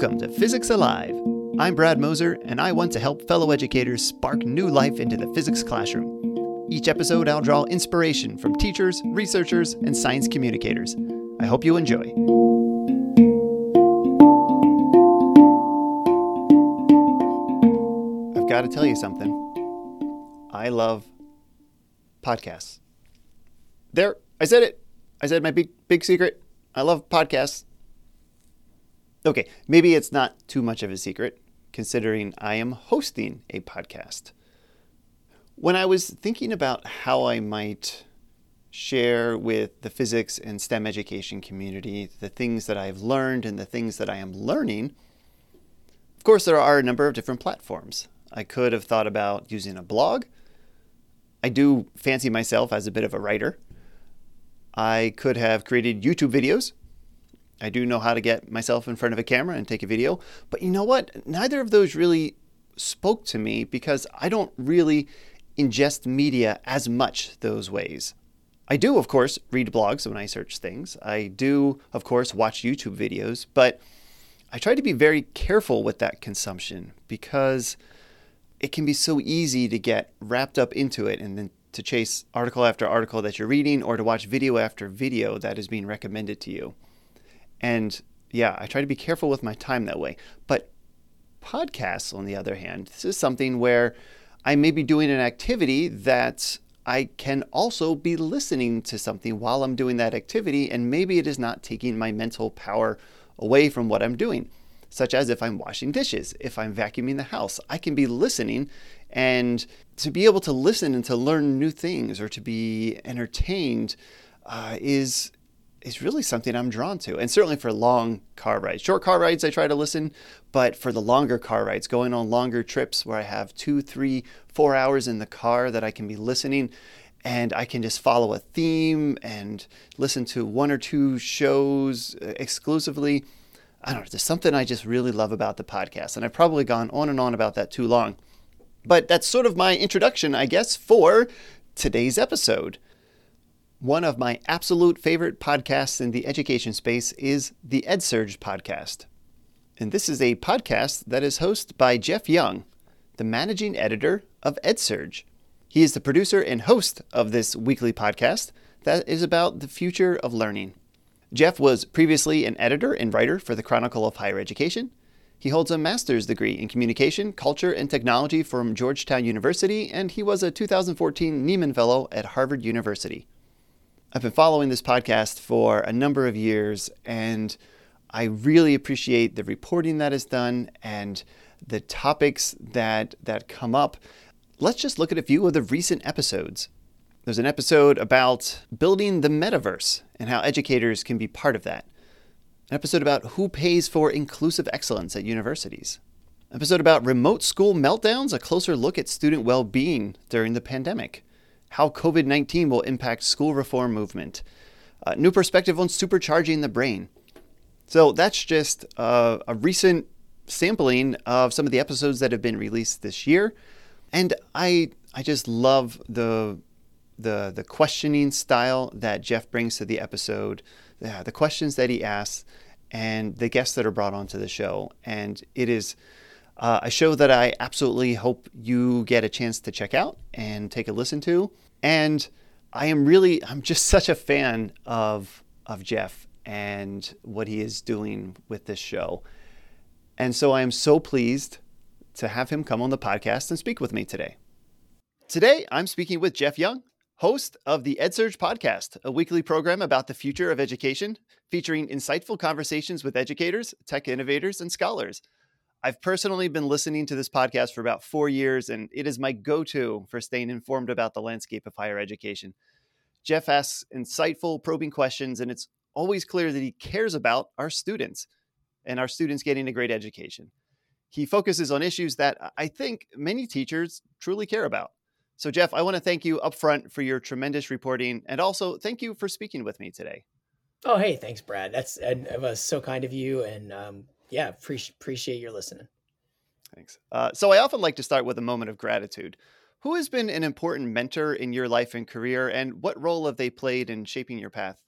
Welcome to Physics Alive. I'm Brad Moser, and I want to help fellow educators spark new life into the physics classroom. Each episode, I'll draw inspiration from teachers, researchers, and science communicators. I hope you enjoy. I've got to tell you something. I love podcasts. There, I said it. I said my big big secret. I love podcasts. Okay, maybe it's not too much of a secret, considering I am hosting a podcast. When I was thinking about how I might share with the physics and STEM education community the things that I've learned and the things that I am learning, of course, there are a number of different platforms. I could have thought about using a blog. I do fancy myself as a bit of a writer. I could have created YouTube videos I do know how to get myself in front of a camera and take a video. But you know what? Neither of those really spoke to me because I don't really ingest media as much those ways. I do, of course, read blogs when I search things. I do, of course, watch YouTube videos, but I try to be very careful with that consumption because it can be so easy to get wrapped up into it and then to chase article after article that you're reading or to watch video after video that is being recommended to you. And yeah, I try to be careful with my time that way. But podcasts, on the other hand, this is something where I may be doing an activity that I can also be listening to something while I'm doing that activity, and maybe it is not taking my mental power away from what I'm doing. Such as if I'm washing dishes, if I'm vacuuming the house, I can be listening. And to be able to listen and to learn new things or to be entertained uh, is is really something I'm drawn to. And certainly for long car rides. Short car rides, I try to listen, but for the longer car rides, going on longer trips where I have two, three, four hours in the car that I can be listening and I can just follow a theme and listen to one or two shows uh, exclusively. I don't know, there's something I just really love about the podcast. And I've probably gone on and on about that too long. But that's sort of my introduction, I guess, for today's episode. One of my absolute favorite podcasts in the education space is the EdSurge podcast. And this is a podcast that is hosted by Jeff Young, the managing editor of EdSurge. He is the producer and host of this weekly podcast that is about the future of learning. Jeff was previously an editor and writer for the Chronicle of Higher Education. He holds a master's degree in communication, culture, and technology from Georgetown University, and he was a 2014 Nieman Fellow at Harvard University. I've been following this podcast for a number of years, and I really appreciate the reporting that is done and the topics that that come up. Let's just look at a few of the recent episodes. There's an episode about building the metaverse and how educators can be part of that. An episode about who pays for inclusive excellence at universities. An episode about remote school meltdowns, a closer look at student well-being during the pandemic how COVID 19 will impact school reform movement, a new perspective on supercharging the brain. So that's just uh, a recent sampling of some of the episodes that have been released this year. And I, I just love the, the, the questioning style that Jeff brings to the episode, the, the questions that he asks, and the guests that are brought onto the show. And it is uh, a show that I absolutely hope you get a chance to check out and take a listen to. And I am really, I'm just such a fan of, of Jeff and what he is doing with this show. And so I am so pleased to have him come on the podcast and speak with me today. Today, I'm speaking with Jeff Young, host of the EdSurge podcast, a weekly program about the future of education, featuring insightful conversations with educators, tech innovators, and scholars. I've personally been listening to this podcast for about four years, and it is my go to for staying informed about the landscape of higher education. Jeff asks insightful, probing questions, and it's always clear that he cares about our students and our students getting a great education. He focuses on issues that I think many teachers truly care about. So, Jeff, I want to thank you upfront for your tremendous reporting, and also thank you for speaking with me today. Oh, hey, thanks, Brad. That's it was so kind of you, and um, yeah, appreciate appreciate your listening. Thanks. Uh, so I often like to start with a moment of gratitude. Who has been an important mentor in your life and career, and what role have they played in shaping your path?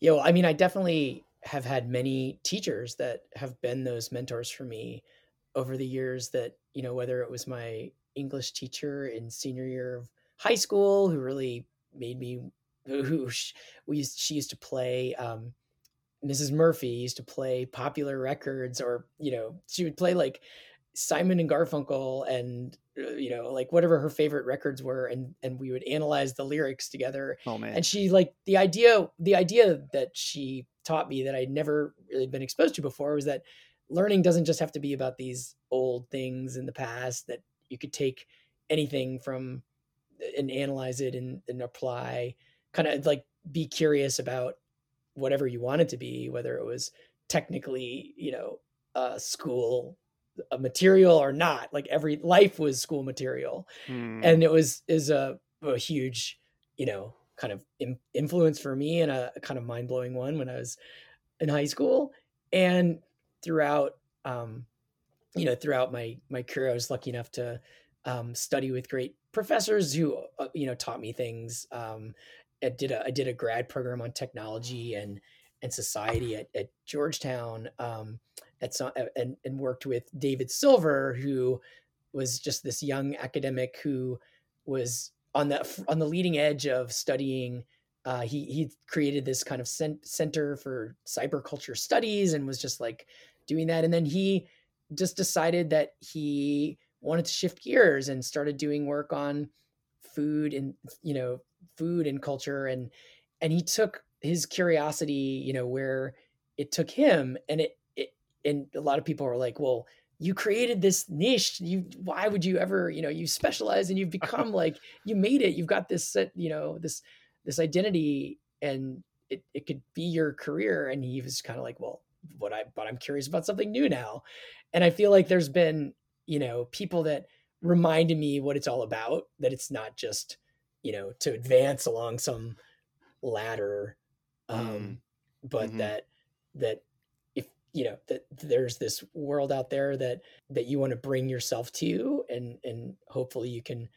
Yeah, well, I mean, I definitely have had many teachers that have been those mentors for me over the years that you know whether it was my english teacher in senior year of high school who really made me who we used, she used to play um, mrs murphy used to play popular records or you know she would play like simon and garfunkel and uh, you know like whatever her favorite records were and and we would analyze the lyrics together. Oh man. And she like the idea the idea that she taught me that i'd never really been exposed to before was that learning doesn't just have to be about these old things in the past that you could take anything from and analyze it and, and apply kind of like be curious about whatever you wanted to be whether it was technically you know uh, school a material or not like every life was school material mm. and it was is a, a huge you know kind of in, influence for me and a, a kind of mind-blowing one when i was in high school and throughout um you know throughout my my career i was lucky enough to um, study with great professors who uh, you know taught me things um I did a I did a grad program on technology and and society at, at Georgetown um, at some, and, and worked with David Silver, who was just this young academic who was on the on the leading edge of studying. Uh, he he created this kind of center for cyberculture studies and was just like doing that. And then he just decided that he wanted to shift gears and started doing work on food and you know food and culture and and he took his curiosity you know where it took him and it and a lot of people are like, well, you created this niche. You why would you ever, you know, you specialize and you've become like you made it. You've got this set, you know, this this identity and it, it could be your career. And he was kind of like, well, what I but I'm curious about something new now. And I feel like there's been, you know, people that reminded me what it's all about, that it's not just, you know, to advance along some ladder. Um, mm. but mm-hmm. that that you know that there's this world out there that that you want to bring yourself to and and hopefully you can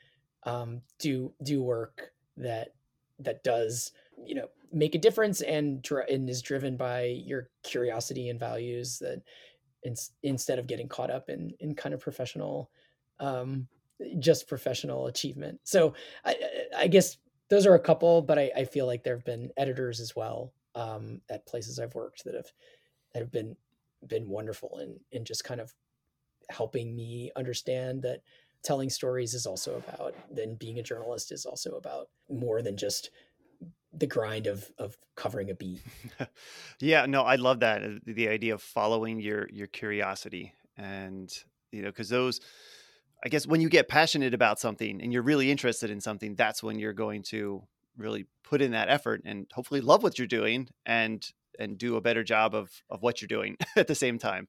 um, do do work that that does you know make a difference and and is driven by your curiosity and values that in, instead of getting caught up in in kind of professional um, just professional achievement so i i guess those are a couple but i, I feel like there have been editors as well um, at places i've worked that have that have been been wonderful in in just kind of helping me understand that telling stories is also about then being a journalist is also about more than just the grind of of covering a beat. yeah, no, I love that uh, the idea of following your your curiosity and you know cuz those I guess when you get passionate about something and you're really interested in something that's when you're going to really put in that effort and hopefully love what you're doing and and do a better job of of what you're doing at the same time.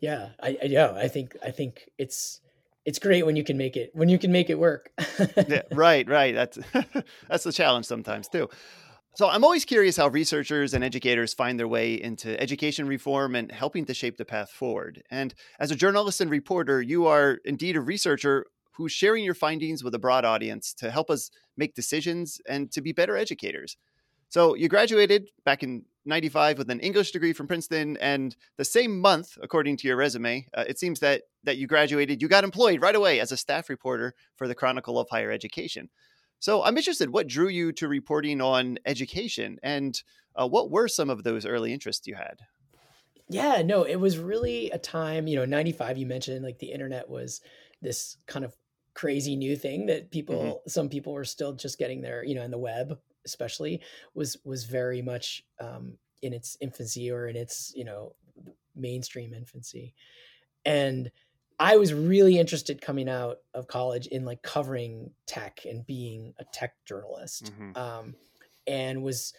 Yeah, I, I yeah, I think I think it's it's great when you can make it when you can make it work. yeah, right, right. That's that's the challenge sometimes too. So I'm always curious how researchers and educators find their way into education reform and helping to shape the path forward. And as a journalist and reporter, you are indeed a researcher who's sharing your findings with a broad audience to help us make decisions and to be better educators. So you graduated back in 95 with an English degree from Princeton. And the same month, according to your resume, uh, it seems that, that you graduated, you got employed right away as a staff reporter for the Chronicle of Higher Education. So I'm interested, what drew you to reporting on education and uh, what were some of those early interests you had? Yeah, no, it was really a time, you know, 95, you mentioned like the internet was this kind of crazy new thing that people, mm-hmm. some people were still just getting there, you know, in the web especially was was very much um, in its infancy or in its you know mainstream infancy and i was really interested coming out of college in like covering tech and being a tech journalist mm-hmm. um, and was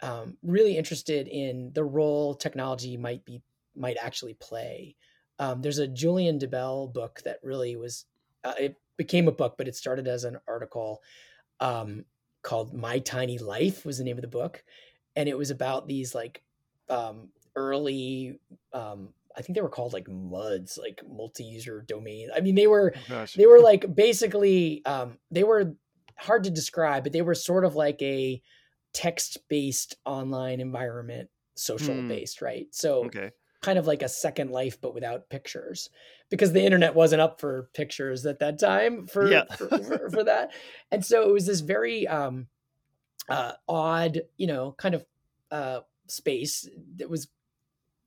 um, really interested in the role technology might be might actually play um, there's a Julian Dibbell book that really was uh, it became a book but it started as an article um, called My Tiny Life was the name of the book, and it was about these like um, early. Um, I think they were called like MUDs, like multi-user domain. I mean, they were oh, they were like basically um, they were hard to describe, but they were sort of like a text-based online environment social Hmm. based, right? So Okay. kind of like a second life but without pictures because the internet wasn't up for pictures at that time for Yeah. for, for, for that and so it was this very um uh odd you know kind of uh space that was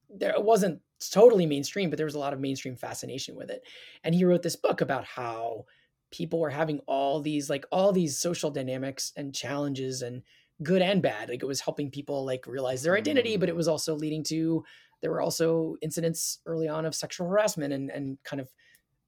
there it wasn't totally mainstream but there was a lot of mainstream fascination with it. And he wrote this book about how people were having all these like all these social dynamics and challenges and good and bad. Like it was helping people like realize their identity but it was also leading to there were also incidents early on of sexual harassment and and kind of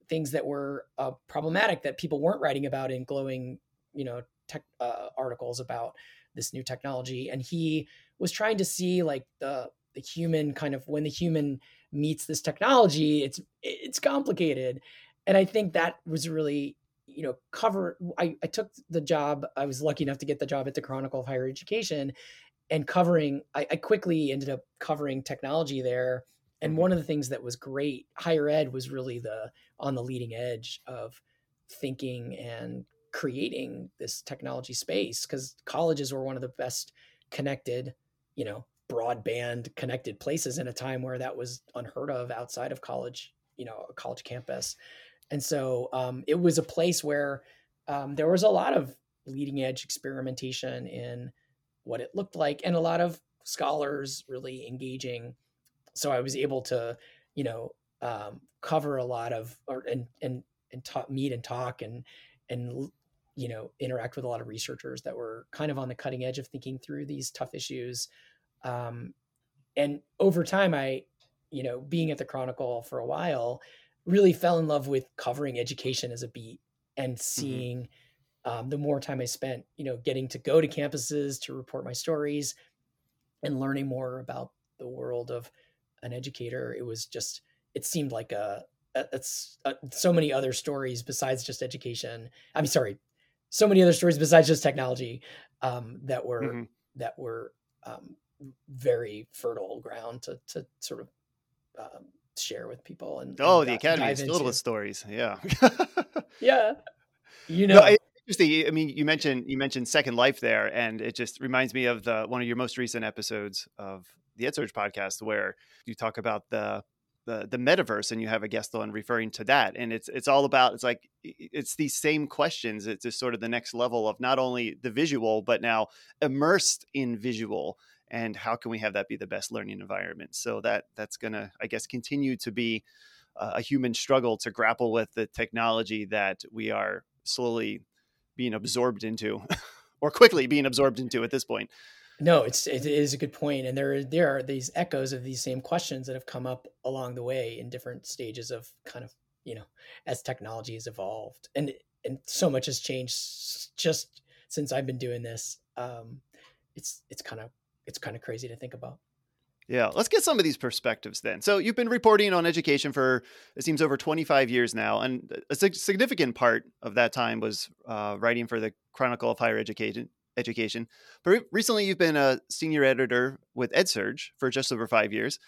things that were uh, problematic that people weren't writing about in glowing you know tech uh, articles about this new technology. And he was trying to see like the the human kind of when the human meets this technology it's it's complicated. And i think that was really you know cover I, I took the job i was lucky enough to get the job at the chronicle of higher education and covering I, I quickly ended up covering technology there. And mm-hmm. one of the things that was great higher ed was really the on the leading edge of thinking and creating this technology space because colleges were one of the best connected you know broadband connected places in a time where that was unheard of outside of college you know a college campus. And so um, it was a place where um, there was a lot of leading edge experimentation in what it looked like and a lot of scholars really engaging. So i was able to you know um, cover a lot of or and and and talk, meet and talk and and you know interact with a lot of researchers that were kind of on the cutting edge of thinking through these tough issues um, and over time i you know being at the chronicle for a while really fell in love with covering education as a beat and seeing um, the more time i spent you know getting to go to campuses to report my stories and learning more about the world of an educator it was just it seemed like a, it's so many other stories besides just education i mean sorry so many other stories besides just technology um, that were Mhm. that were um, very fertile ground to to sort of um, share with people and, and Oh, the di- academy is filled with stories. Yeah. yeah you No, know I- interesting. I mean, you mentioned you mentioned Second Life there, and it just reminds me of the one of your most recent episodes of the EdSurge podcast, where you talk about the the the metaverse, and you have a guest on referring to that, and it's it's all about it's like it's these same questions. It's just sort of the next level of not only the visual, but now immersed in visual, and how can we have that be the best learning environment? So that that's gonna, I guess, continue to be a human struggle to grapple with the technology that we are slowly being absorbed into or quickly being absorbed into at this point. No, it's it is a good point, and there there are these echoes of these same questions that have come up along the way in different stages of kind of you know as technology has evolved, and and so much has changed just since I've been doing this. Um, it's it's kind of it's kind of crazy to think about. Yeah, let's get some of these perspectives then. So you've been reporting on education for it seems over 25 years now, and a significant part of that time was uh, writing for the Chronicle of Higher Education. Education, but re- recently you've been a senior editor with EdSurge for just over five years.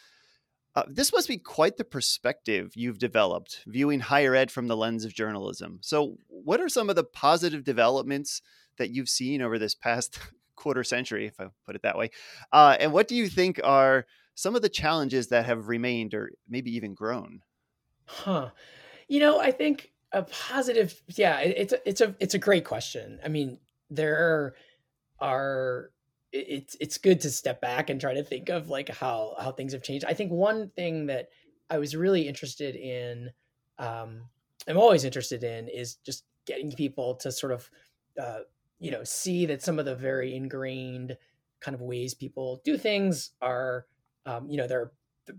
Uh, this must be quite the perspective you've developed, viewing higher ed from the lens of journalism. So, what are some of the positive developments that you've seen over this past quarter century, if I put it that way? Uh, and what do you think are some of the challenges that have remained or maybe even grown? Huh. You know, I think a positive, yeah, it, it's a, it's a it's a great question. I mean, there are it- it's it's good to step back and try to think of like how how things have changed. I think one thing that I was really interested in, um, I'm always interested in, is just getting people to sort of, uh, you know, see that some of the very ingrained kind of ways people do things are, um, you know, they're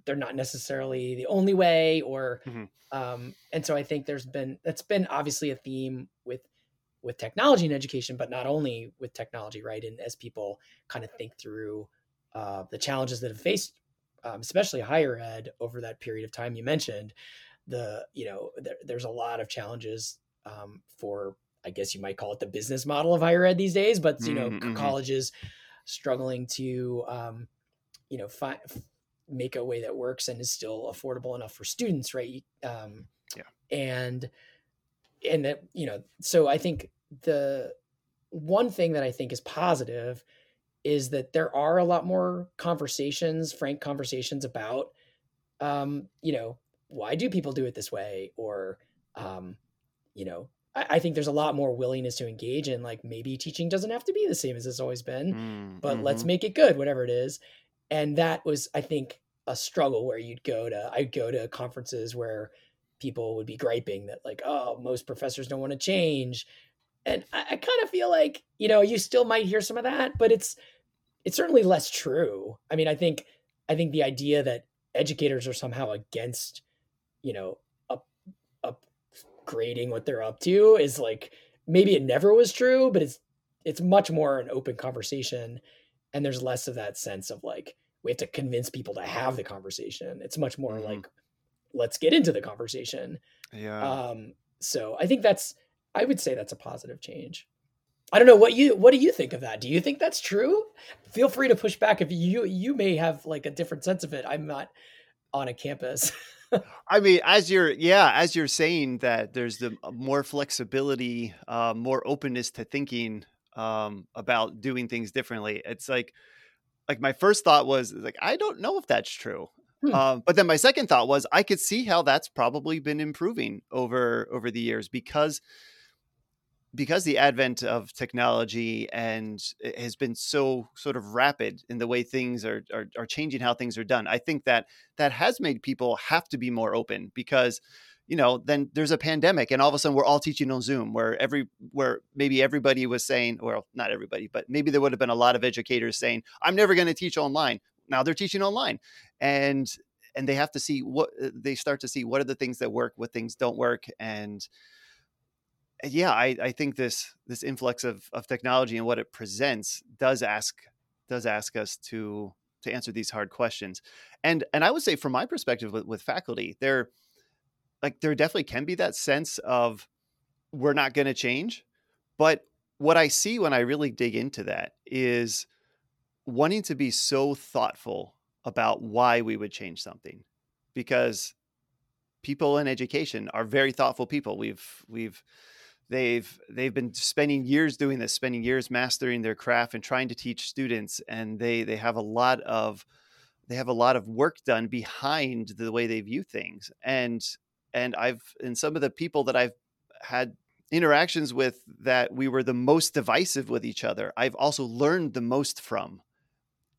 they're not necessarily the only way or Mhm. um, and so i think there's been that's been obviously a theme with with technology and education but not only with technology right and as people kind of think through uh, the challenges that have faced um, especially higher ed over that period of time you mentioned the you know there, there's a lot of challenges um, for i guess you might call it the business model of higher ed these days but you know Mhm, c- mhm. colleges struggling to um, you know find make a way that works and is still affordable enough for students right um, Yeah. and and that you know so i think the one thing that i think is positive is that there are a lot more conversations, frank conversations about, um, you know, why do people do it this way? Or, um, you know, I, I, think there's a lot more willingness to engage in like maybe teaching doesn't have to be the same as it's always been, mm, but mm-hmm. let's make it good, whatever it is. And that was, I think, a struggle where you'd go to, I'd go to conferences where people would be griping that like, oh, most professors don't want to change and I, I kind of feel like you know you still might hear some of that, but it's it's certainly less true. I mean, I think I think the idea that educators are somehow against you know up upgrading what they're up to is like maybe it never was true, but it's it's much more an open conversation, and there's less of that sense of like we have to convince people to have the conversation. It's much more mm-hmm. like let's get into the conversation. Yeah. Um, so I think that's I would say that's a positive change. I don't know what you what do you think of that? Do you think that's true? Feel free to push back if you you may have like a different sense of it. I'm not on a campus. I mean, as you're yeah, as you're saying that there's the uh, more flexibility, uh, more openness to thinking um, about doing things differently. It's like like my first thought was like I don't know if that's true. Hmm. Um, but then my second thought was I could see how that's probably been improving over over the years because because the advent of technology and eh, has been so sort of rapid in the way things are, are, are changing how things are done i think that that has made people have to be more open because you know then there's a pandemic and all of a sudden we're all teaching on zoom where every where maybe everybody was saying well not everybody but maybe there would have been a lot of educators saying i'm never going to teach online. Now they're teaching online and and they have to see what eh, they start to see what are the things that work what things don't work and yeah, I, I think this this influx of, of technology and what it presents does ask does ask us to to answer these hard questions. And and I would say from my perspective with, with faculty, there like there definitely can be that sense of we're not going to change. But what I see when I really dig into that is wanting to be so thoughtful about why we would change something. Because people in education are very thoughtful people. We've we've they've they've been spending years doing this spending years mastering their craft and trying to teach students and they they have a lot of they have a lot of work done behind the way they view things. And and i've and some of the people that i've had interactions with that we were the most divisive with each other i've also learned the most from.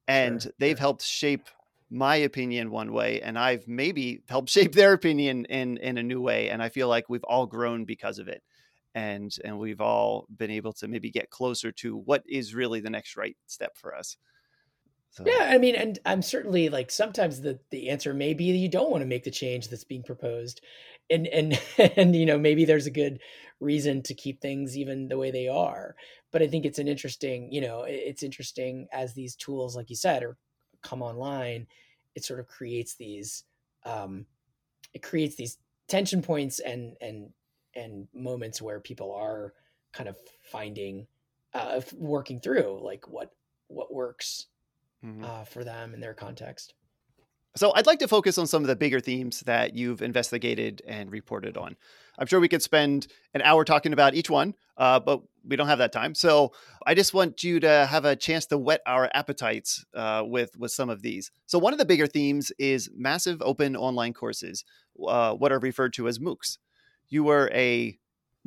And sure, they've sure. helped shape my opinion one way and i've maybe helped shape their opinion in in a new way and i feel like we've all grown because of it and and we've all been able to maybe get closer to what is really the next right step for us so. yeah i mean and i'm certainly like sometimes the the answer may be that you don't want to make the change that's being proposed and and and you know maybe there's a good reason to keep things even the way they are but i think it's an interesting you know it's interesting as these tools like you said are come online it sort of creates these um it creates these tension points and and and moments where people are kind of finding uh, working through like what what works mm-hmm. uh, for them in their context. So i'd like to focus on some of the bigger themes that you've investigated and reported on. I'm sure we could spend an hour talking about each one uh, but we don't have that time. So i just want you to have a chance to whet our appetites uh, with with some of these. So one of the bigger themes is massive open online courses uh, what are referred to as moocs you were a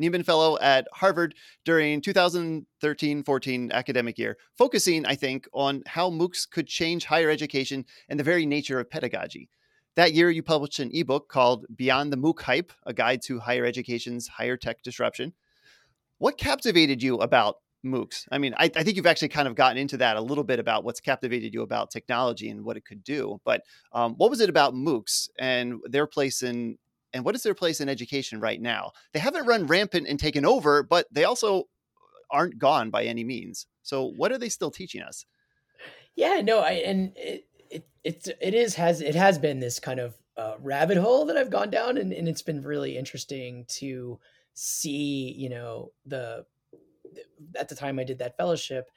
Nieman Fellow at Harvard during 2013 14 academic year, focusing, I think, on how MOOCs could change higher education and the very nature of pedagogy. That year, you published an ebook called Beyond the MOOC Hype A Guide to Higher Education's Higher Tech Disruption. What captivated you about MOOCs? I mean, I, I, think you've actually kind of gotten into that a little bit about what's captivated you about technology and what it could do. But um, what was it about MOOCs and their place in and what is their place in education right now? They haven't run rampant and taken over, but they also aren't gone by any means. So what are they still teaching us? Yeah, no, I and it it it, it is has it has been this kind of uh, rabbit hole that I've gone down, and, and it's been really interesting to see. You know, the at the time I did that fellowship,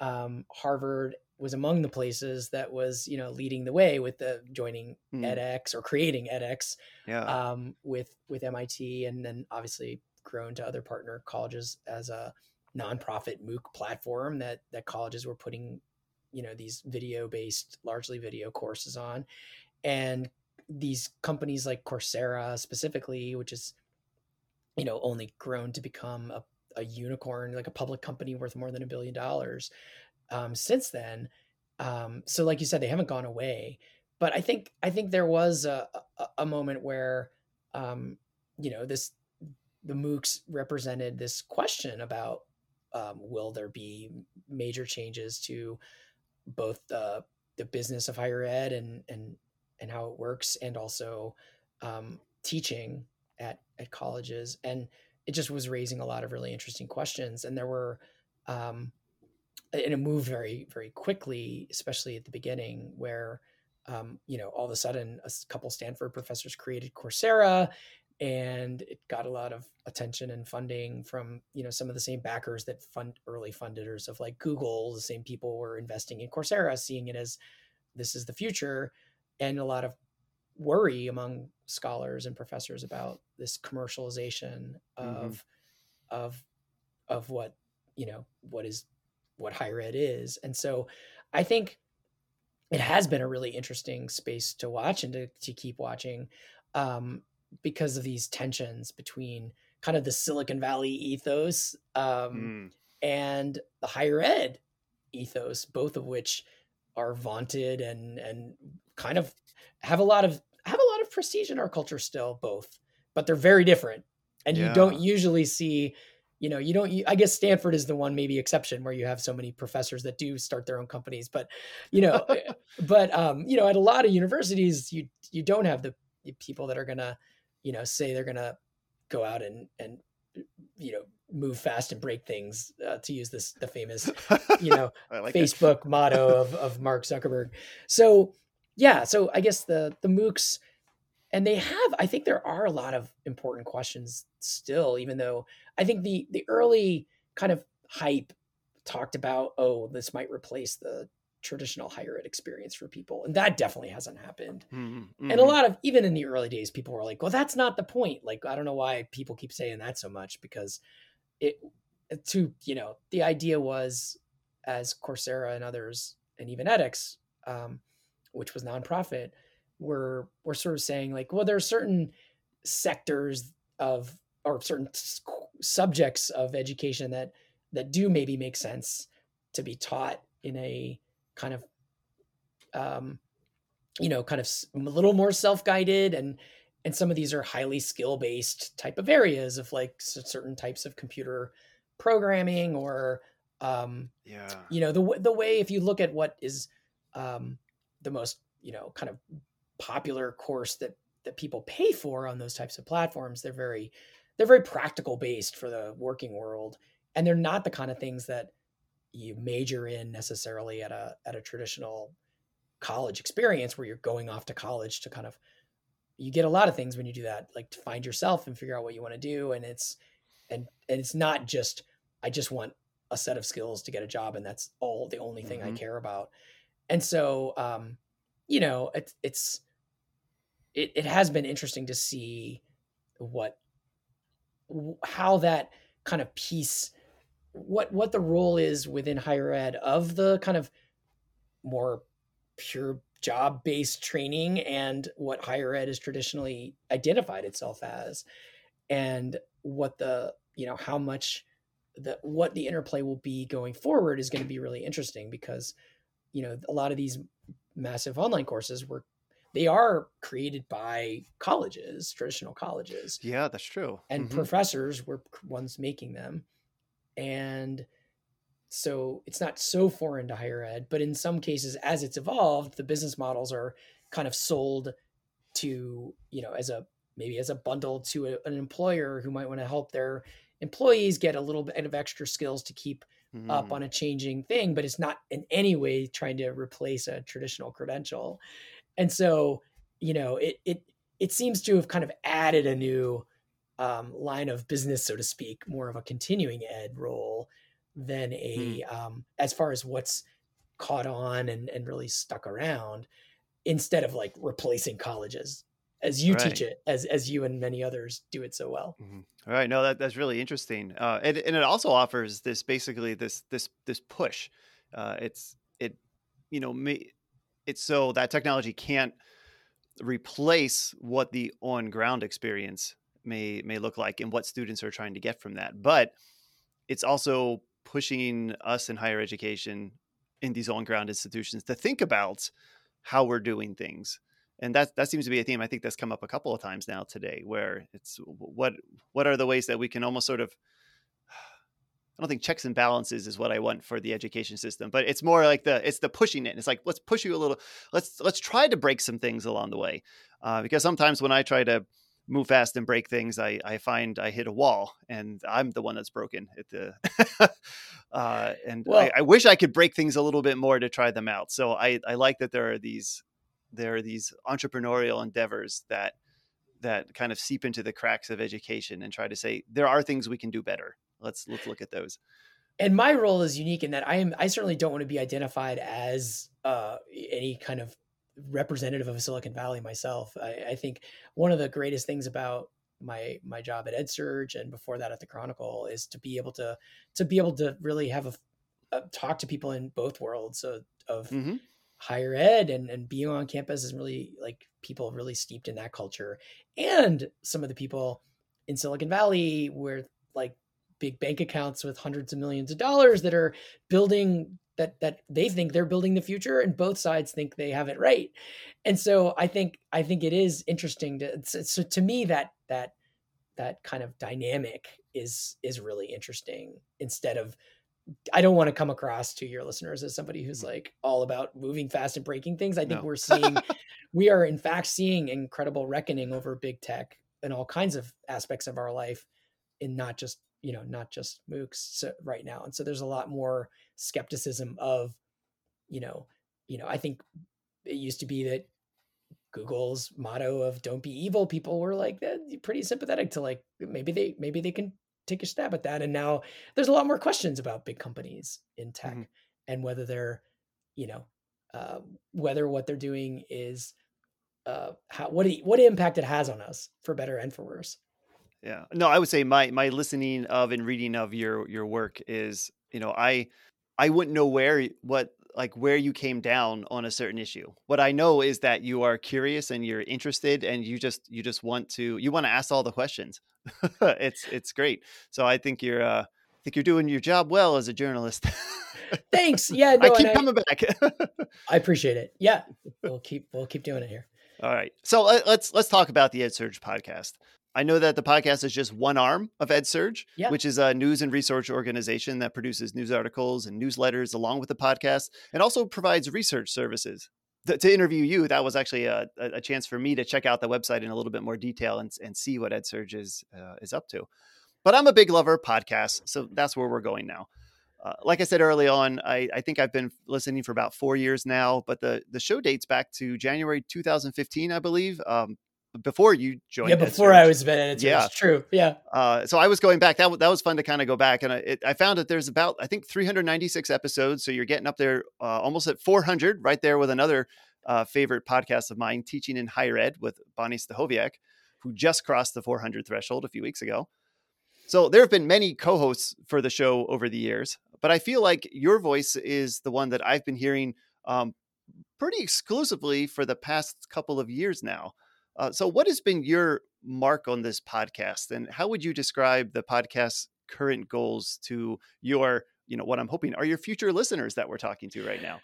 um, Harvard was among the places that was you know leading the way with the joining mm. edX or creating edX yeah. um, with with MIT and then obviously grown to other partner colleges as a nonprofit MOOC platform that that colleges were putting you know these video based largely video courses on and these companies like coursera specifically which is you know only grown to become a, a unicorn like a public company worth more than a billion dollars um, since then um, so like you said they haven't gone away but i think i think there was a, a, a moment where um, you know this the moocs represented this question about um, will there be major changes to both the the business of higher ed and and and how it works, and also um, teaching at at colleges, and it just was raising a lot of really interesting questions. And there were, um, and it moved very very quickly, especially at the beginning, where um, you know all of a sudden a couple Stanford professors created Coursera, and it got a lot of attention and funding from you know some of the same backers that fund early funders of like google the same people were investing in coursera seeing it as this is the future and a lot of worry among scholars and professors about this commercialization of mm-hmm. of of what you know what is what higher ed is and so i think it has been a really interesting space to watch and to, to keep watching um, because of these tensions between kind of the Silicon Valley ethos um, mm. and the higher ed ethos, both of which are vaunted and and kind of have a lot of have a lot of prestige in our culture still, both, but they're very different, and yeah. you don't usually see. You know, you don't. I guess Stanford is the one maybe exception where you have so many professors that do start their own companies. But you know, eh, but um, you know, at a lot of universities, you you don't have the people that are gonna you know, say they're going to go out and, and, you know, move fast and break things uh, to use this, the famous, you know, like Facebook motto of, of Mark Zuckerberg. So yeah, so I guess the, the MOOCs, and they have, I think there are a lot of important questions still, even though I think the, the early kind of hype talked about, oh, this might replace the traditional higher ed experience for people. And that definitely hasn't happened. Mm-hmm. And a mm-hmm. lot of, even in the early days, people were like, well, that's not the point. Like, I don't know why people keep saying that so much because it, to, you know, the idea was as Coursera and others, and even edX, um, which was nonprofit, were, were sort of saying like, well, there are certain sectors of, or certain subjects of education that, that do maybe make sense to be taught in a kind of um, you know kind of a little more self-guided and and some of these are highly skill-based type of areas of like certain types of computer programming or um, yeah. you know the the way if you look at what is um, the most you know kind of popular course that that people pay for on those types of platforms they're very they're very practical based for the working world and they're not the kind of things that you major in necessarily at a at a traditional college experience where you're going off to college to kind of you get a lot of things when you do that like to find yourself and figure out what you want to do and it's and and it's not just i just want a set of skills to get a job and that's all the only thing mm-hmm. i care about and so um you know it's it's it, it has been interesting to see what how that kind of piece what what the role is within higher ed of the kind of more pure job based training and what higher ed has traditionally identified itself as. And what the you know how much the what the interplay will be going forward is going to be really interesting because you know a lot of these massive online courses were they are created by colleges traditional colleges yeah that's true and mm-hmm. professors were ones making them and so it's not so foreign to higher ed but in some cases as it's evolved the business models are kind of sold to you know as a maybe as a bundle to a, an employer who might want to help their employees get a little bit of extra skills to keep mm. up on a changing thing but it's not in any way trying to replace a traditional credential and so you know it it it seems to have kind of added a new um, line of business, so to speak, more of a continuing ed role than a hmm. um, as far as what's caught on and, and really stuck around instead of like replacing colleges as you right. teach it as as you and many others do it so well mm-hmm. all right no that, that's really interesting uh, and, and it also offers this basically this this this push uh, it's it you know, it's so that technology can't replace what the on ground experience may may look like and what students are trying to get from that. But it's also pushing us in higher education in these on ground institutions to think about how we're doing things and that that seems to be a theme i think that's come up a couple of times now today where it's what what are the ways that we can almost sort of I don't think checks and balances is what I want for the education system, but it's more like the it's the pushing it. It's like let's push you a little. Let's let's try to break some things along the way, uh, because sometimes when I try to move fast and break things, I I find I hit a wall, and I'm the one that's broken at the. uh, and well, I, I wish I could break things a little bit more to try them out. So I I like that there are these there are these entrepreneurial endeavors that that kind of seep into the cracks of education and try to say there are things we can do better let's let's look at those. And my role is unique in that i am i certainly don't want to be identified as uh, any kind of representative of silicon valley myself. I, I, think one of the greatest things about my my job at edsurge and before that at the chronicle is to be able to to be able to really have a, a talk to people in both worlds of, of mm-hmm. higher ed and and being on campus is really like people really steeped in that culture. And some of the people in silicon valley where like big bank accounts with hundreds of millions of dollars that are building that that they think they're building the future and both sides think they have it right and so i think i think it is interesting to so to me that that that kind of dynamic is is really interesting instead of I don't want to come across to your listeners as somebody who's mm. like all about moving fast and breaking things. I think no. we're seeing, we are in fact seeing incredible reckoning over big tech and all kinds of aspects of our life, in not just you know not just moocs right now and so there's a lot more skepticism of you know you know i think it used to be that google's motto of don't be evil people were like pretty sympathetic to like maybe they maybe they can take a stab at that and now there's a lot more questions about big companies in tech mm-hmm. and whether they're you know uh, whether what they're doing is uh, how what what impact it has on us for better and for worse yeah. No i would say my my listening of and reading of your your work is you know i i wouldn't know where what like where you came down on a certain issue. What i know is that you are curious and you're interested and you just you just want to you want to ask all the questions. It's it's great. So i think you're uh i think you're doing your job well as a journalist. Thanks. Yeah no, i keep coming I, back. I appreciate it. Yeah we'll keep we'll keep doing it here. All right. So let, let's let's talk about the EdSurge podcast I know that the podcast is just one arm of EdSurge, yeah. which is a news and research organization that produces news articles and newsletters along with the podcast and also provides research services. To, to interview you, that was actually a, a, chance for me to check out the website in a little bit more detail and, and see what EdSurge is, uh, is up to. But I'm a big lover of podcasts, so that's where we're going now. Uh, like I said early on, I, I, think I've been listening for about four years now, but the, the show dates back to January 2015, I believe. Um, before you joined. Yeah, before I was been editor. Yeah, it's true. Yeah. Uh, so I was going back. That that was fun to kind of go back, and I, it, I found that there's about I think 396 episodes. So you're getting up there uh, almost at 400, right there with another uh, favorite podcast of mine, Teaching in Higher Ed with Bonni Stachowiak, who just crossed the 400 threshold a few weeks ago. So there have been many co-hosts for the show over the years, but I feel like your voice is the one that I've been hearing um, pretty exclusively for the past couple of years now. Uh, so, what has been your mark on this podcast, and how would you describe the podcast's current goals to your, you know, what I'm hoping are your future listeners that we're talking to right now?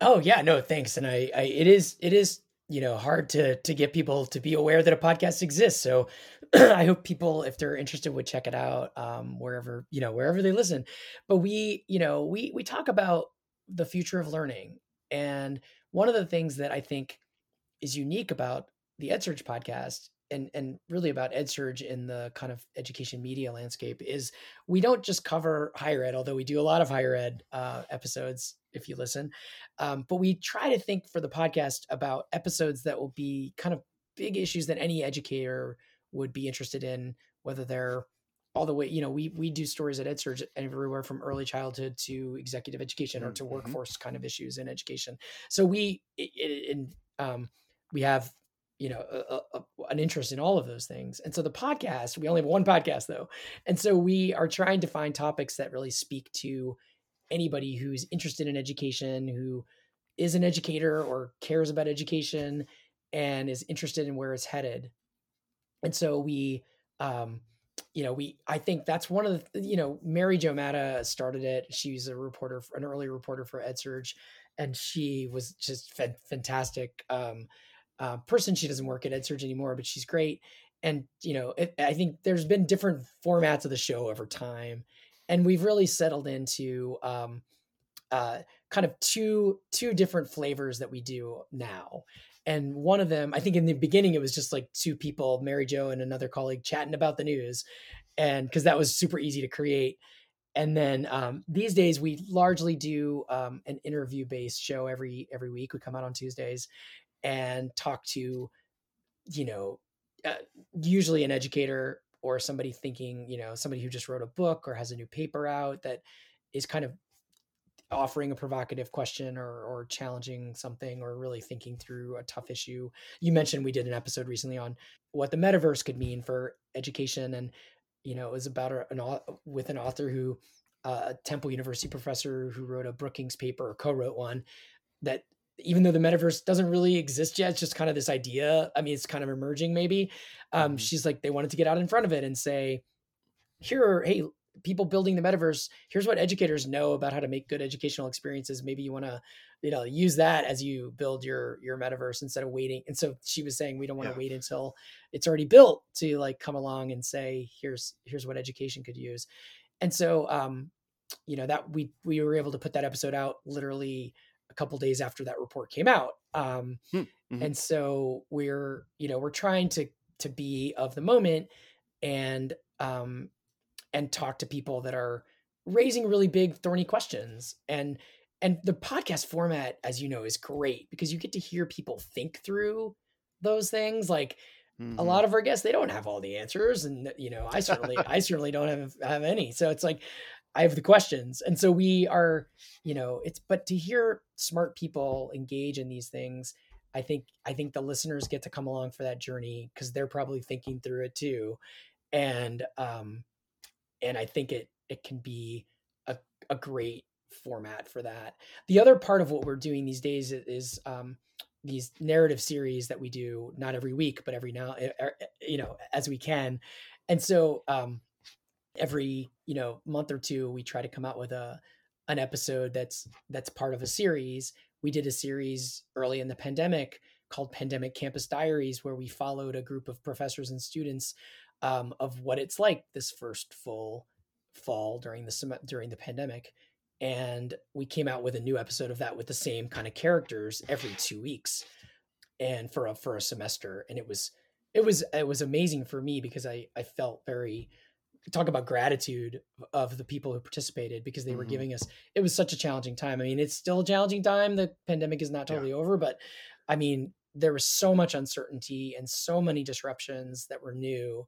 Oh yeah, no, thanks. And I, I it is, it is, you know, hard to to get people to be aware that a podcast exists. So, I hope people, if they're interested, would check it out um, wherever you know wherever they listen. But we, you know, we we talk about the future of learning, and one of the things that I think is unique about the EdSurge podcast and and really about EdSurge in the kind of education media landscape is we don't just cover higher ed, although we do a lot of higher ed uh, episodes if you listen, um, but we try to think for the podcast about episodes that will be kind of big issues that any educator would be interested in, whether they're all the way, you know, we we do stories at EdSurge everywhere from early childhood to executive education or to mm-hmm. workforce kind of issues in education. So we in um, we have you know a, a, an interest in all of those things and so the podcast we only have one podcast though and so we are trying to find topics that really speak to anybody who's interested in education who is an educator or cares about education and is interested in where it's headed. And so we, um, you know, we I think that's one of the you know Mary Jo Madda started it. She's a reporter, an early reporter for EdSurge, and she was just fantastic um, uh, person. She doesn't work at EdSurge anymore, but she's great. And you know, it, I think there's been different formats of the show over time, and we've really settled into um, uh, kind of two two different flavors that we do now. And one of them, I think in the beginning, it was just like two people, Mary Jo and another colleague, chatting about the news, and because that was super easy to create and then um, these days we largely do um, an interview based show every every week we come out on tuesdays and talk to you know uh, usually an educator or somebody thinking you know somebody who just wrote a book or has a new paper out that is kind of offering a provocative question or or challenging something or really thinking through a tough issue. You mentioned we did an episode recently on what the metaverse could mean for education and you know, it was about an with an author who, uh, a Temple University professor who wrote a Brookings paper or co-wrote one that even though the metaverse doesn't really exist yet, it's just kind of this idea. I mean, it's kind of emerging maybe. Um, mm-hmm. She's like, they wanted to get out in front of it and say, here are, hey, people building the metaverse here's what educators know about how to make good educational experiences maybe you want to you know use that as you build your your metaverse instead of waiting and so she was saying we don't want to yeah. wait until it's already built to like come along and say here's here's what education could use and so um you know that we we were able to put that episode out literally a couple days after that report came out um hmm, mm-hmm. and so we're you know we're trying to to be of the moment and um and talk to people that are raising really big thorny questions and and the podcast format as you know is great because you get to hear people think through those things like mm-hmm. a lot of our guests they don't have all the answers and you know i certainly i certainly don't have have any so it's like i have the questions and so we are you know it's but to hear smart people engage in these things i think i think the listeners get to come along for that journey because they're probably thinking through it too and um and I think it it can be a, a great format for that. The other part of what we're doing these days is um, these narrative series that we do not every week, but every now er, you know as we can, and so um, every you know month or two we try to come out with a an episode that's that's part of a series. We did a series early in the pandemic called Pandemic Campus Diaries, where we followed a group of professors and students um, of what it's like this first full fall during the during the pandemic and we came out with a new episode of that with the same kind of characters every two weeks and for a for a semester and it was it was it was amazing for me because i i felt very talk about gratitude of the people who participated because they mm-hmm. were giving us it was such a challenging time i mean it's still a challenging time the pandemic is not totally yeah. over but i mean there was so much uncertainty and so many disruptions that were new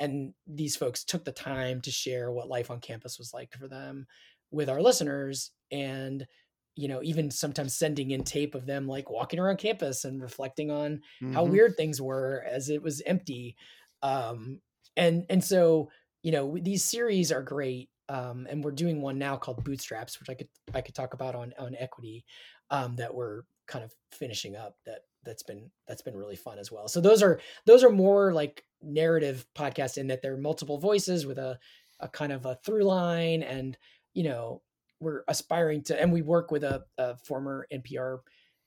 and these folks took the time to share what life on campus was like for them with our listeners and you know even sometimes sending in tape of them like walking around campus and reflecting on mm-hmm. how weird things were as it was empty um and and so you know these series are great um and we're doing one now called bootstraps which i could i could talk about on on equity um that we're kind of finishing up that that's been that's been really fun as well. So those are those are more like narrative podcasts in that they're multiple voices with a a kind of a through line and you know we're aspiring to and we work with a, a former NPR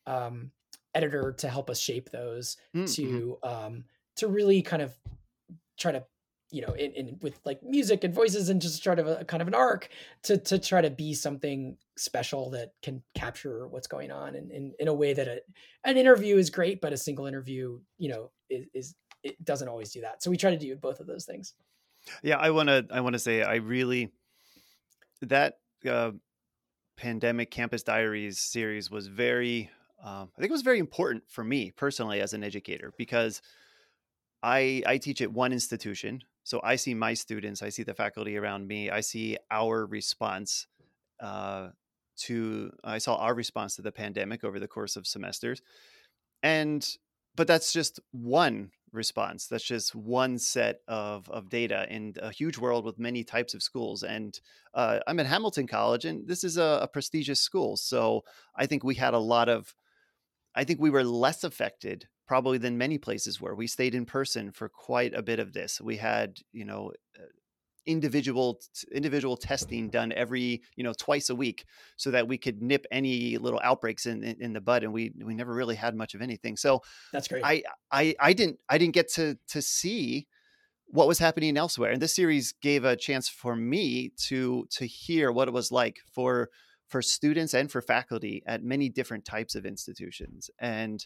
um, editor to help us shape those mm, mm-hmm. to um, to really kind of try to you know in, in with like music and voices and just sort of a kind of an arc to to try to be something special that can capture what's going on and in, in a way that a, an interview is great but a single interview you know is, is it doesn't always do that. So we try to do both of those things. Yeah i want to i want to say i really that uh, pandemic campus diaries series was very um, i think it was very important for me personally as an educator because I, I teach at one institution so I see my students, I see the faculty around me, I see our response uh, to, I saw our response to the pandemic over the course of semesters. And, but that's just one response. That's just one set of, of data in a huge world with many types of schools. And uh, I'm at Hamilton College, and this is a, a, prestigious school. So I think we had a lot of, I think we were less affected probably than many places were. We stayed in person for quite a bit of this. We had, you know, uh, individual individual testing done every you know twice a week so that we could nip any little outbreaks in, in, in the bud and we we never really had much of anything so that's great i i i didn't i didn't get to to see what was happening elsewhere and this series gave a chance for me to to hear what it was like for for students and for faculty at many different types of institutions and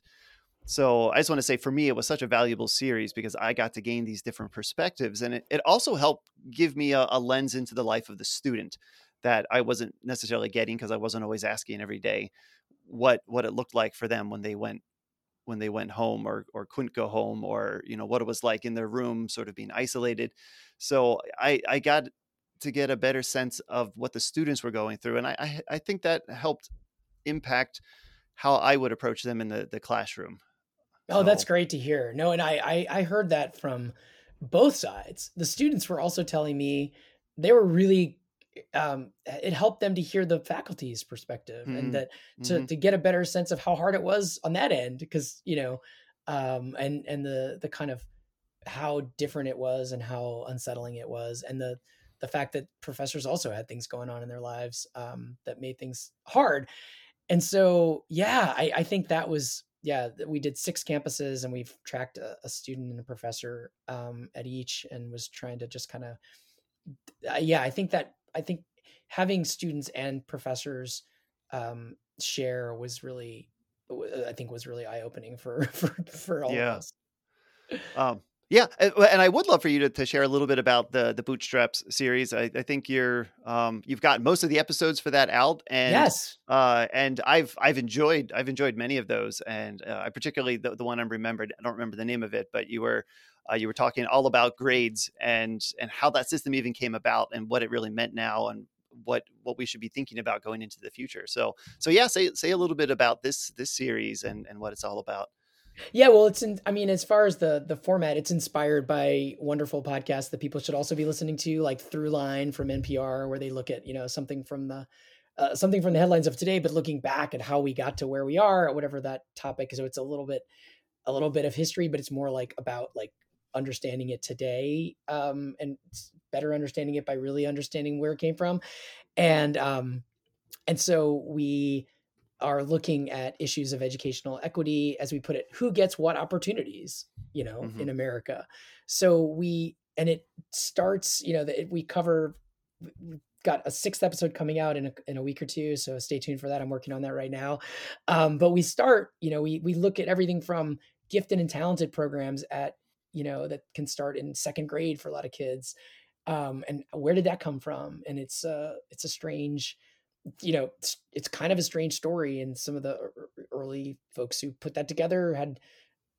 so I just want to say for me, it was such a valuable series because I got to gain these different perspectives. And it, it also helped give me a, a lens into the life of the student that I wasn't necessarily getting because I wasn't always asking every day what what it looked like for them when they went when they went home or or couldn't go home or you know what it was like in their room sort of being isolated so i i got to get a better sense of what the students were going through and i i, I think that helped impact how i would approach them in the the classroom Oh, that's great to hear. No, and I, I I heard that from both sides. The students were also telling me they were really um, it helped them to hear the faculty's perspective mm-hmm. and that to mm-hmm. to get a better sense of how hard it was on that end because you know um, and and the the kind of how different it was and how unsettling it was and the the fact that professors also had things going on in their lives um, that made things hard and so yeah I, I think that was yeah, we did six campuses and we've tracked a, a student and a professor um, at each and was trying to just kind of, uh, yeah, I think that, I think having students and professors um, share was really, I think was really eye opening for, for, for all yeah. of us. Um, yeah, and I would love for you to, to share a little bit about the the Bootstraps series. I, I think you're um, you've got most of the episodes for that out, and yes, uh, and I've I've enjoyed I've enjoyed many of those, and uh, I particularly the, the one I'm remembered. I don't remember the name of it, but you were uh, you were talking all about grades and and how that system even came about and what it really meant now and what what we should be thinking about going into the future. So so yeah, say say a little bit about this this series and and what it's all about. Yeah, well, it's in. I mean, as far as the the format, it's inspired by wonderful podcasts that people should also be listening to, like Throughline from NPR, where they look at you know something from the uh, something from the headlines of today, but looking back at how we got to where we are, or whatever that topic. So it's a little bit a little bit of history, but it's more like about like understanding it today um, and better understanding it by really understanding where it came from, and um, and so we are looking at issues of educational equity as we put it who gets what opportunities you know mm-hmm. in america. So we and it starts you know that we cover we've got a sixth episode coming out in a, in a week or two so stay tuned for that. I'm working on that right now. Um, but we start you know we we look at everything from gifted and talented programs at you know that can start in second grade for a lot of kids. Um, and where did that come from? And it's uh it's a strange you know, it's, it's kind of a strange story. And some of the early folks who put that together had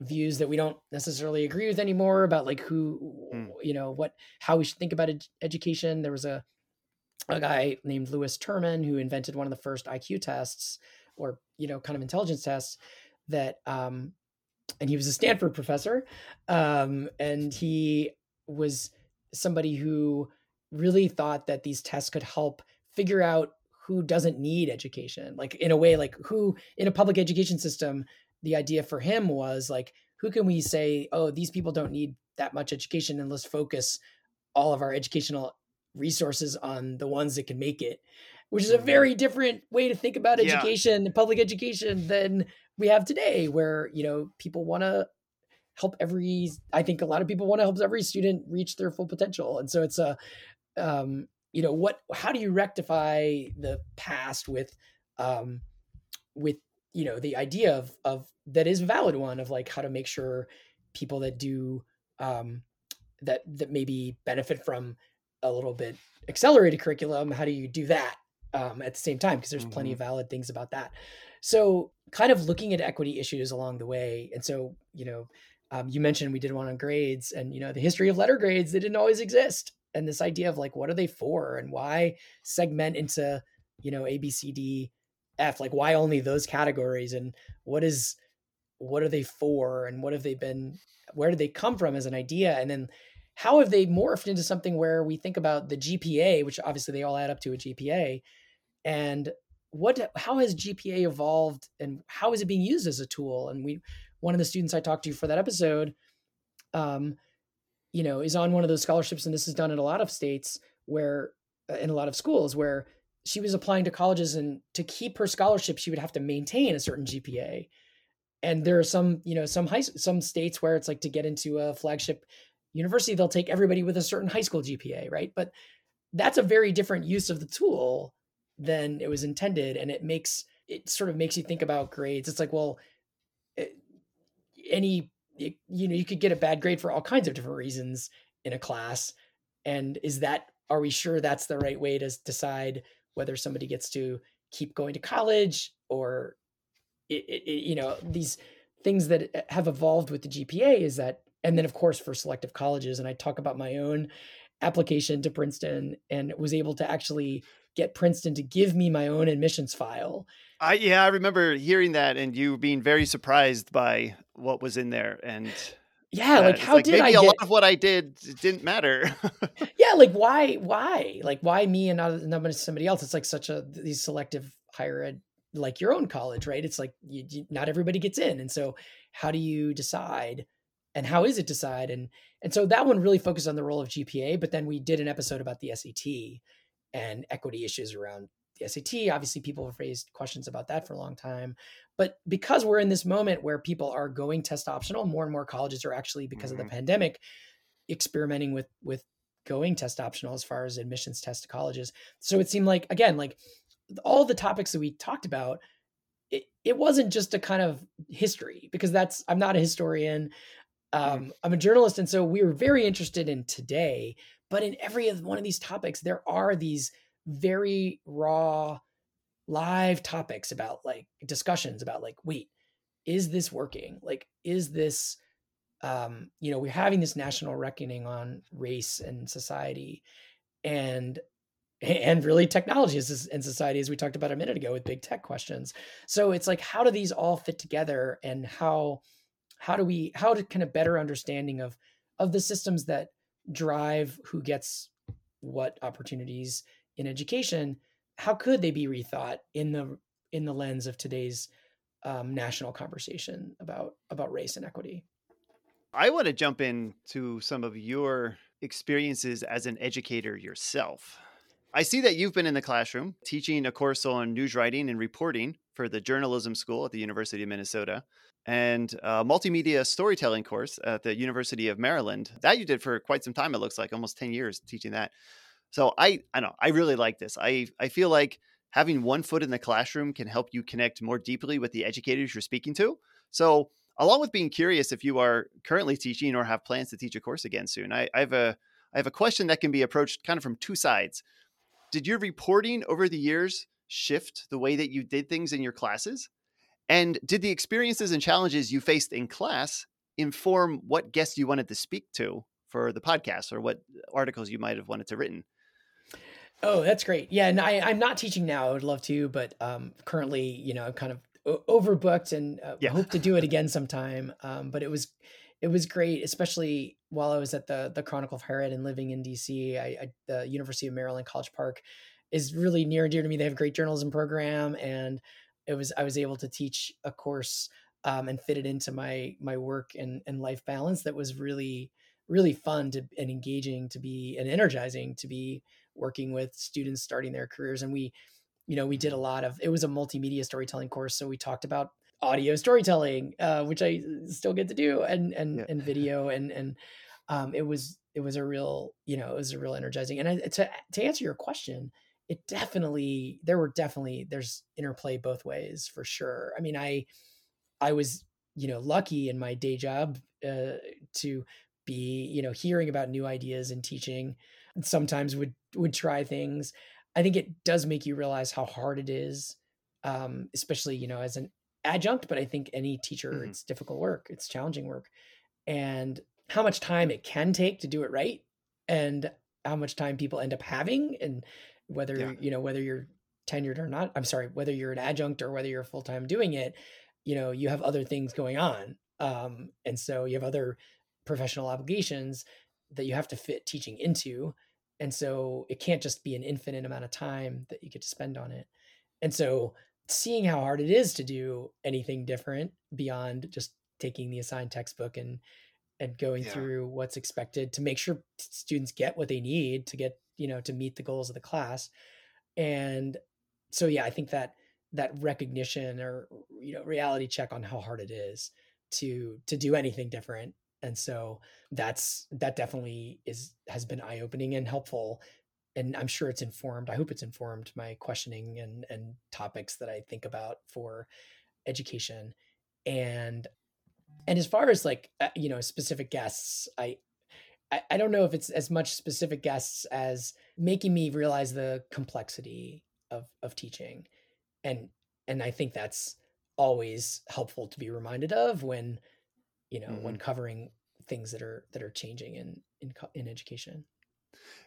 views that we don't necessarily agree with anymore about like who, mm. you know, what, how we should think about ed- education. There was a, a guy named Lewis Terman who invented one of the first IQ tests or, you know, kind of intelligence tests that, um, and he was a Stanford professor. Um, and he was somebody who really thought that these tests could help figure out who doesn't need education like in a way like who in a public education system the idea for him was like who can we say oh these people don't need that much education and let's focus all of our educational resources on the ones that can make it which is a mm-hmm. very different way to think about education yeah. public education than we have today where you know people want to help every i think a lot of people want to help every student reach their full potential and so it's a um, you know what how do you rectify the past with um with you know the idea of of that is a valid one of like how to make sure people that do um that that maybe benefit from a little bit accelerated curriculum how do you do that um at the same time? Because there's mm-hmm. plenty of valid things about that. So kind of looking at equity issues along the way and so you know um, you mentioned we did one on grades and you know the history of letter grades they didn't always exist and this idea of like what are they for and why segment into you know a b c d f? Like why only those categories? And what is what are they for? And what have they been where did they come from as an idea? And then how have they morphed into something where we think about the GPA which obviously they all add up to a GPA and what how has GPA evolved and how is it being used as a tool? And we one of the students I talked to for that episode um you know is on one of those scholarships and this is done in a lot of states where uh, in a lot of schools where she was applying to colleges and to keep her scholarship she would have to maintain a certain GPA and there are some you know some high some states where it's like to get into a flagship university they'll take everybody with a certain high school gpa right? But that's a very different use of the tool than it was intended and it makes it sort of makes you think about grades. It's like well it, eh, any you know you could get a bad grade for all kinds of different reasons in a class and is that are we sure that's the right way to decide whether somebody gets to keep going to college or it, it, you know these things that uh, have evolved with the GPA is that and then of course for selective colleges and I talk about my own application to Princeton and was able to actually get Princeton to give me my own admissions file. I yeah, I remember hearing that and you being very surprised by what was in there and yeah, uh, like how like did maybe I a get... lot of what I did didn't matter. yeah, like why why? Like why me and not, not somebody else? It's like such a these selective higher ed like your own college, right? It's like you, you, not everybody gets in, and so how do you decide? And how is it decide? And and so that one really focused on the role of GPA, but then we did an episode about the SAT and equity issues around the SAT. Obviously, people have raised questions about that for a long time. But because we're in this moment where people are going test optional, more and more colleges are actually, because mm-hmm. of the mm-hmm. pandemic, experimenting with with going test optional as far as admissions test to colleges. So it seemed like again, like all the topics that we talked about, it, it wasn't just a kind of history because that's I'm not a historian. Um, mm. I'm a journalist, and so we were very interested in today. But in every one of these topics, there are these very raw, live topics about like discussions about like, wait, is this working? Like, is this, um, you know, we're having this national reckoning on race and society, and and really technology and society as we talked about a minute ago with big tech questions so it's like how do these all fit together and how how do we how to kind of better understanding of of the systems that drive who gets what opportunities in education how could they be rethought in the in the lens of today's um, national conversation about about race and equity? I want to jump into some of your experiences as an educator yourself. I see that you've been in the classroom teaching a course on news writing and reporting for the journalism school at the University of Minnesota and a multimedia storytelling course at the University of Maryland. That you did for quite some time, it looks like almost 10 years teaching that. So I I know I really like this. I I feel like having one foot in the classroom can help you connect more deeply with the educators you're speaking to. So along with being curious if you are currently teaching or have plans to teach a course again soon, I, I have a I have a question that can be approached kind of from two sides did your reporting over the years shift the way that you did things in your classes? And did the experiences and challenges you faced in class inform what guests you wanted to speak to for the podcast or what articles you might have wanted to written? Oh, that's great. Yeah, and I, am not teaching now. I would love to, but um, currently, you know, I'm kind of overbooked and uh, yeah. hope to do it again sometime. Um, but it was it was great, especially while I was at the the Chronicle of Higher Ed and living in DC. I, I, the University of Maryland College Park is really near and dear to me. They have a great journalism program, and it was I was able to teach a course um, and fit it into my my work and and life balance. That was really really fun to and engaging to be and energizing to be working with students starting their careers. And we, you know, we did a lot of it was a multimedia storytelling course, so we talked about audio storytelling, uh, which I still get to do, and and yeah. and video, and and um, it was it was a real you know it was a real energizing. And I, to to answer your question, it definitely there were definitely there's interplay both ways for sure. I mean, I I was you know lucky in my day job uh, to be you know hearing about new ideas and teaching. And Sometimes would would try things. I think it does make you realize how hard it is um, especially you know as an adjunct, but I think any teacher, mm-hmm. it's difficult work, it's challenging work, and how much time it can take to do it right, and how much time people end up having, and whether yeah. you know whether you're tenured or not. I'm sorry, whether you're an adjunct or whether you're full time doing it. you know you have other things going on um, and so you have other professional obligations that you have to fit teaching into and so it can't just be an infinite amount of time that you get to spend on it and so seeing how hard it is to do anything different beyond just taking the assigned textbook and and going yeah. through what's expected to make sure students get what they need to get you know to meet the goals of the class. And so yeah i think that that recognition or you know reality check on how hard it is to to do anything different. And so that's that definitely is has been eye opening and helpful. And i'm sure it's informed i hope it's informed my questioning and and topics that i think about for education. And and as far as like uh, you know specific guests I, I i don't know if it's as much specific guests as making me realize the complexity of of teaching and and i think that's always helpful to be reminded of when you know mm-hmm. when covering things that are that are changing in in in education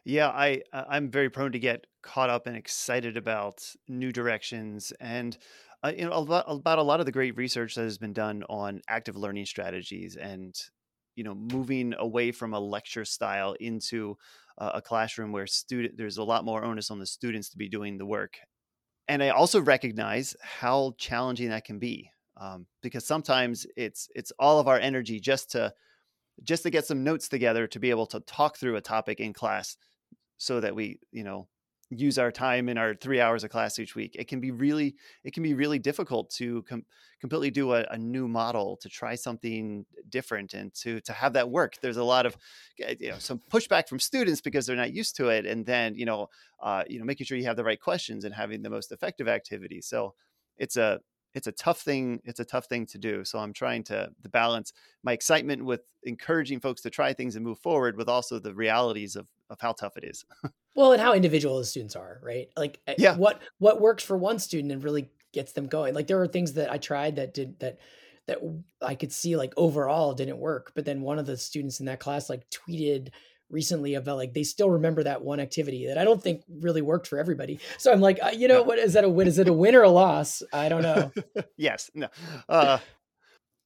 yeah i i'm very prone to get caught up and excited about new directions and uh, you know about, about a lot of the great research that has been done on active learning strategies and you know moving away from a lecture style into uh, a classroom where student there's a lot more onus on the students to be doing the work. And i also recognize how challenging that can be um, because sometimes it's it's all of our energy just to just to get some notes together to be able to talk through a topic in class so that we you know use our time in our three hours of class each week it can be really it can be really difficult to com- completely do a, a, new model to try something different and to to have that work. There's a lot of eh, you know some pushback from students because they're not used to it and then you know uh, you know making sure you have the right questions and having the most effective activity. So it's a it's a tough thing it's a tough thing to do so i'm trying to, to balance my excitement with encouraging folks to try things and move forward with also the realities of of how tough it is. Well and how individual the students are right? Like eh, yeah. what what works for one student and really gets them going. Like there are things that i tried that did that that i could see like overall didn't work but then one of the students in that class like tweeted recently about like they still remember that one activity that I don't think really worked for everybody. So I'm like, uh, you know, what is that a win? Is it a win or a loss? I don't know. yes. No. Uh,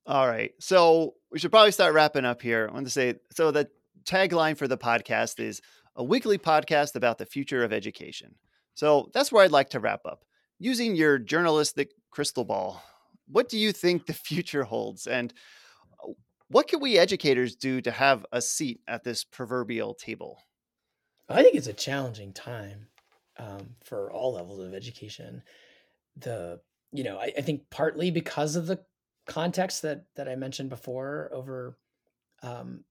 all right. So we should probably start wrapping up here. I want to say so the tagline for the podcast is a weekly podcast about the future of education. So that's where I'd like to wrap up. Using your journalistic crystal ball, what do you think the future holds? And what can we educators do to have a seat at this proverbial table? I think it's a challenging time um, for all levels of education. The you know I, I, think partly because of the context that that I mentioned before over um,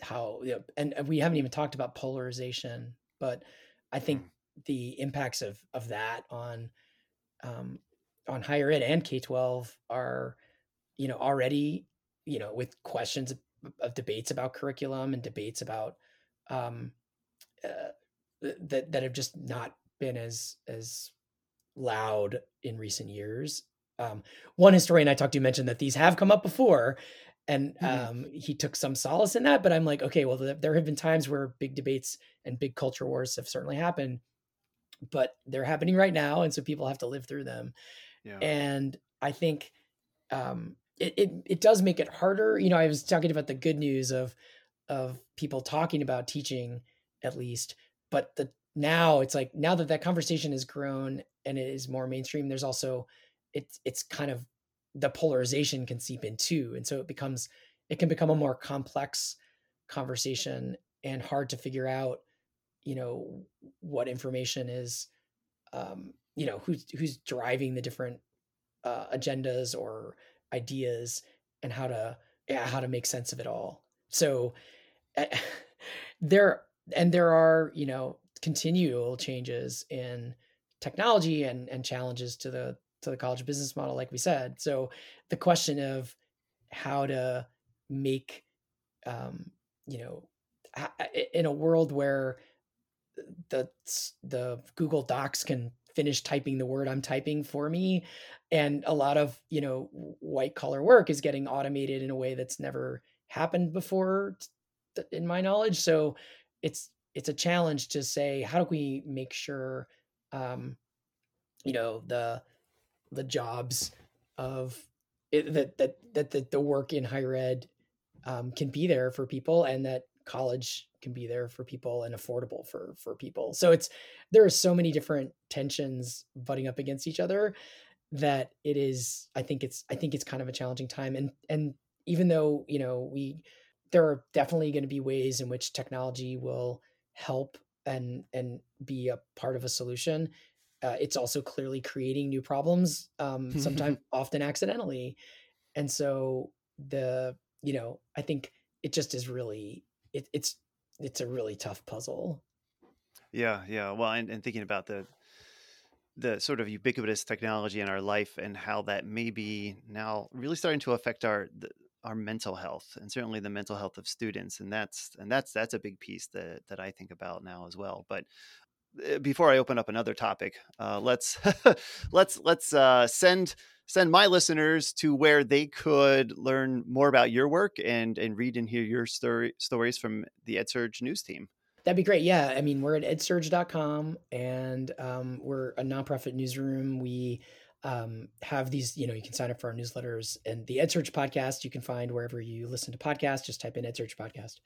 how you know, and, we haven't even talked about polarization, but I think mm. the impacts of of that on um, on higher ed and K twelve are you know already you know, with questions of, of debates about curriculum and debates about um, uh, that that have just not been as as loud in recent years. Um, one historian I talked to mentioned that these have come up before, and mm-hmm. um, he took some solace in that. But I'm like, okay, well, there have been times where big debates and big culture wars have certainly happened, but they're happening right now, and so people have to live through them. Yeah. And I think um, it, it it does make it harder. You know, I was talking about the good news of of people talking about teaching at least, but the now it's like now that that conversation has grown and it is more mainstream, there's also it's it's kind of the polarization can seep in too, and so it becomes it can become a more complex conversation and hard to figure out, you know, what information is, um, you know, who's who's driving the different uh, agendas or ideas and how to yeah, how to make sense of it all. So uh, there and there are you know continual changes in technology and and challenges to the to the college business model like we said so the question of how to make um you know in a world where the the google docs can finish typing the word I'm typing for me. And a lot of, you know, white collar work is getting automated in a way that's never happened before in my knowledge. So it's it's a challenge to say how do we make sure um, you know, the the jobs of it, that that that the, the work in higher ed um, can be there for people, and that college can be there for people and affordable for for people. So it's there are so many different tensions butting up against each other that it is. I think it's I think it's kind of a challenging time, and and even though you know we there are definitely going to be ways in which technology will help and and be a part of a solution uh, it's also clearly creating new problems um, sometimes often accidentally and so the you know i think it just is really it, it's it's a really tough puzzle. Yeah yeah well and, and thinking about the the sort of ubiquitous technology in our life and how that may be now really starting to affect our the, our mental health and certainly the mental health of students and that's and that's that's a big piece that that I think about now as well but before I open up another topic uh, let's let's let's uh, send send my listeners to where they could learn more about your work and and read and hear your story stories from the EdSurge news team That'd be great. Yeah. I mean, we're at edsurge.com and um, we're a nonprofit newsroom. We um, have these, you know, you can sign up for our newsletters and the EdSurge podcast you can find wherever you listen to podcasts. Just type in EdSurge podcast.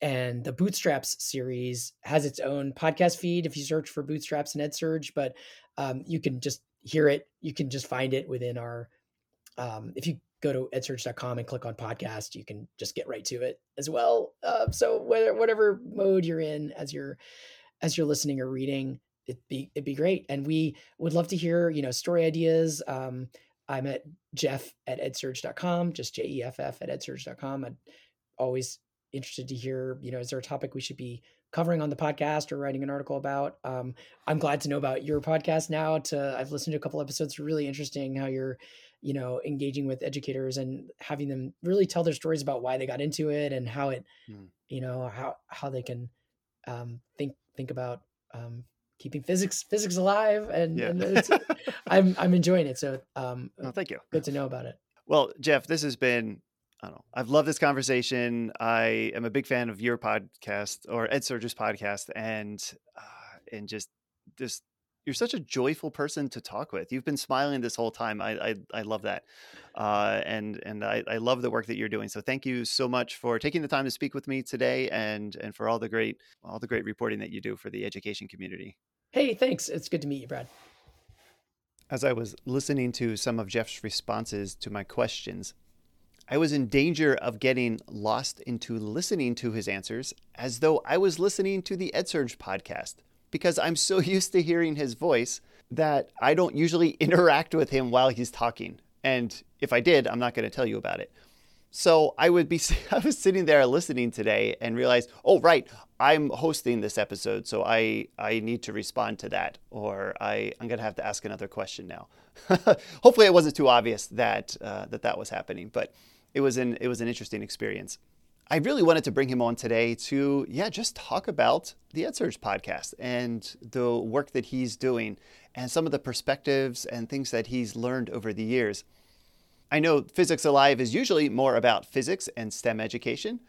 And the Bootstraps series has its own podcast feed if you search for Bootstraps and EdSurge, but um, you can just hear it. You can just find it within our, um, if you go to edsurge.com and click on podcast, you can just get right to it as well. Uh, so whether, whatever mode you're in as you're, as you're listening or reading, it'd be it'd be great. And we would love to hear, you know, story ideas. Um, I'm at Jeff at edsurge.com, just J E F F at edsurge.com. I'm always interested to hear, you know, is there a topic we should be covering on the podcast or writing an article about? Um, I'm glad to know about your podcast now. To I've listened to a couple episodes, really interesting how you're, you know, engaging with educators and having them really tell their stories about why they got into it and how it, mm. you know, how how they can um, think think about um, keeping physics physics alive and, yeah. and I'm I'm enjoying it. So um oh, thank you. Good to know about it. Well, Jeff, this has been I don't know. I've loved this conversation. I am a big fan of your podcast or EdSurge's podcast and uh, and just just you're such a joyful person to talk with. You've been smiling this whole time. I I, I love that, uh, and and I, I love the work that you're doing. So thank you so much for taking the time to speak with me today, and and for all the great all the great reporting that you do for the education community. Hey, thanks. It's good to meet you, Brad. As I was listening to some of Jeff's responses to my questions, I was in danger of getting lost into listening to his answers as though I was listening to the EdSurge podcast because I'm so used to hearing his voice that I don't usually interact with him while he's talking. And if I did, I'm not going to tell you about it. So I would be I was sitting there listening today and realized, "Oh right, I'm hosting this episode, so I I need to respond to that or I I'm going to have to ask another question now." Hopefully it wasn't too obvious that uh, that that was happening, but it was an it was an interesting experience. I really wanted to bring him on today to, yeah, just talk about the EdSurge podcast and the work that he's doing and some of the perspectives and things that he's learned over the years. I know Physics Alive is usually more about physics and STEM education,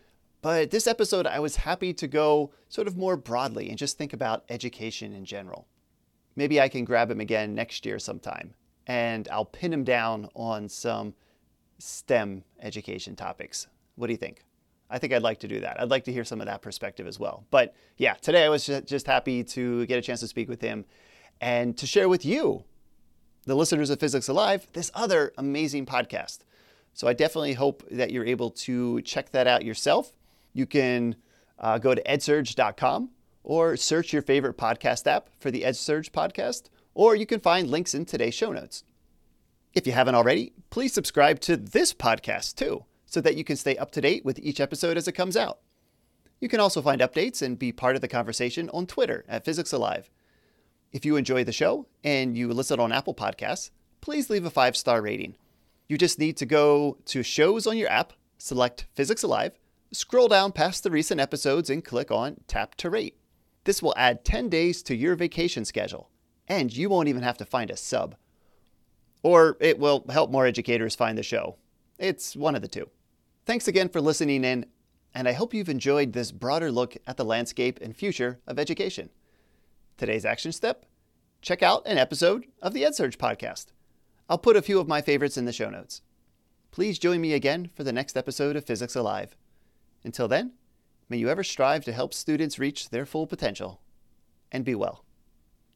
but this episode I was happy to go sort of more broadly and just think about education in general. Maybe I can grab him again next year sometime and I'll pin him down on some STEM education topics. What do you think? I think I'd like to do that. I'd like to hear some of that perspective as well. But yeah, today I was just happy to get a chance to speak with him and to share with you, the listeners of Physics Alive, this other amazing podcast. So I definitely hope that you're able to check that out yourself. You can uh, go to edsurge.com or search your favorite podcast app for the EdSurge podcast, or you can find links in today's show notes. If you haven't already, please subscribe to this podcast too so that you can stay up to date with each episode as it comes out. You can also find updates and be part of the conversation on Twitter at Physics Alive. If you enjoy the show and you listen on Apple Podcasts, please leave a five star rating. You just need to go to shows on your app, select Physics Alive, scroll down past the recent episodes, and click on Tap to Rate. This will add 10 days to your vacation schedule, and you won't even have to find a sub. Or it will help more educators find the show. It's one of the two. Thanks again for listening in, and I hope you've enjoyed this broader look at the landscape and future of education. Today's action step check out an episode of the EdSurge podcast. I'll put a few of my favorites in the show notes. Please join me again for the next episode of Physics Alive. Until then, may you ever strive to help students reach their full potential and be well.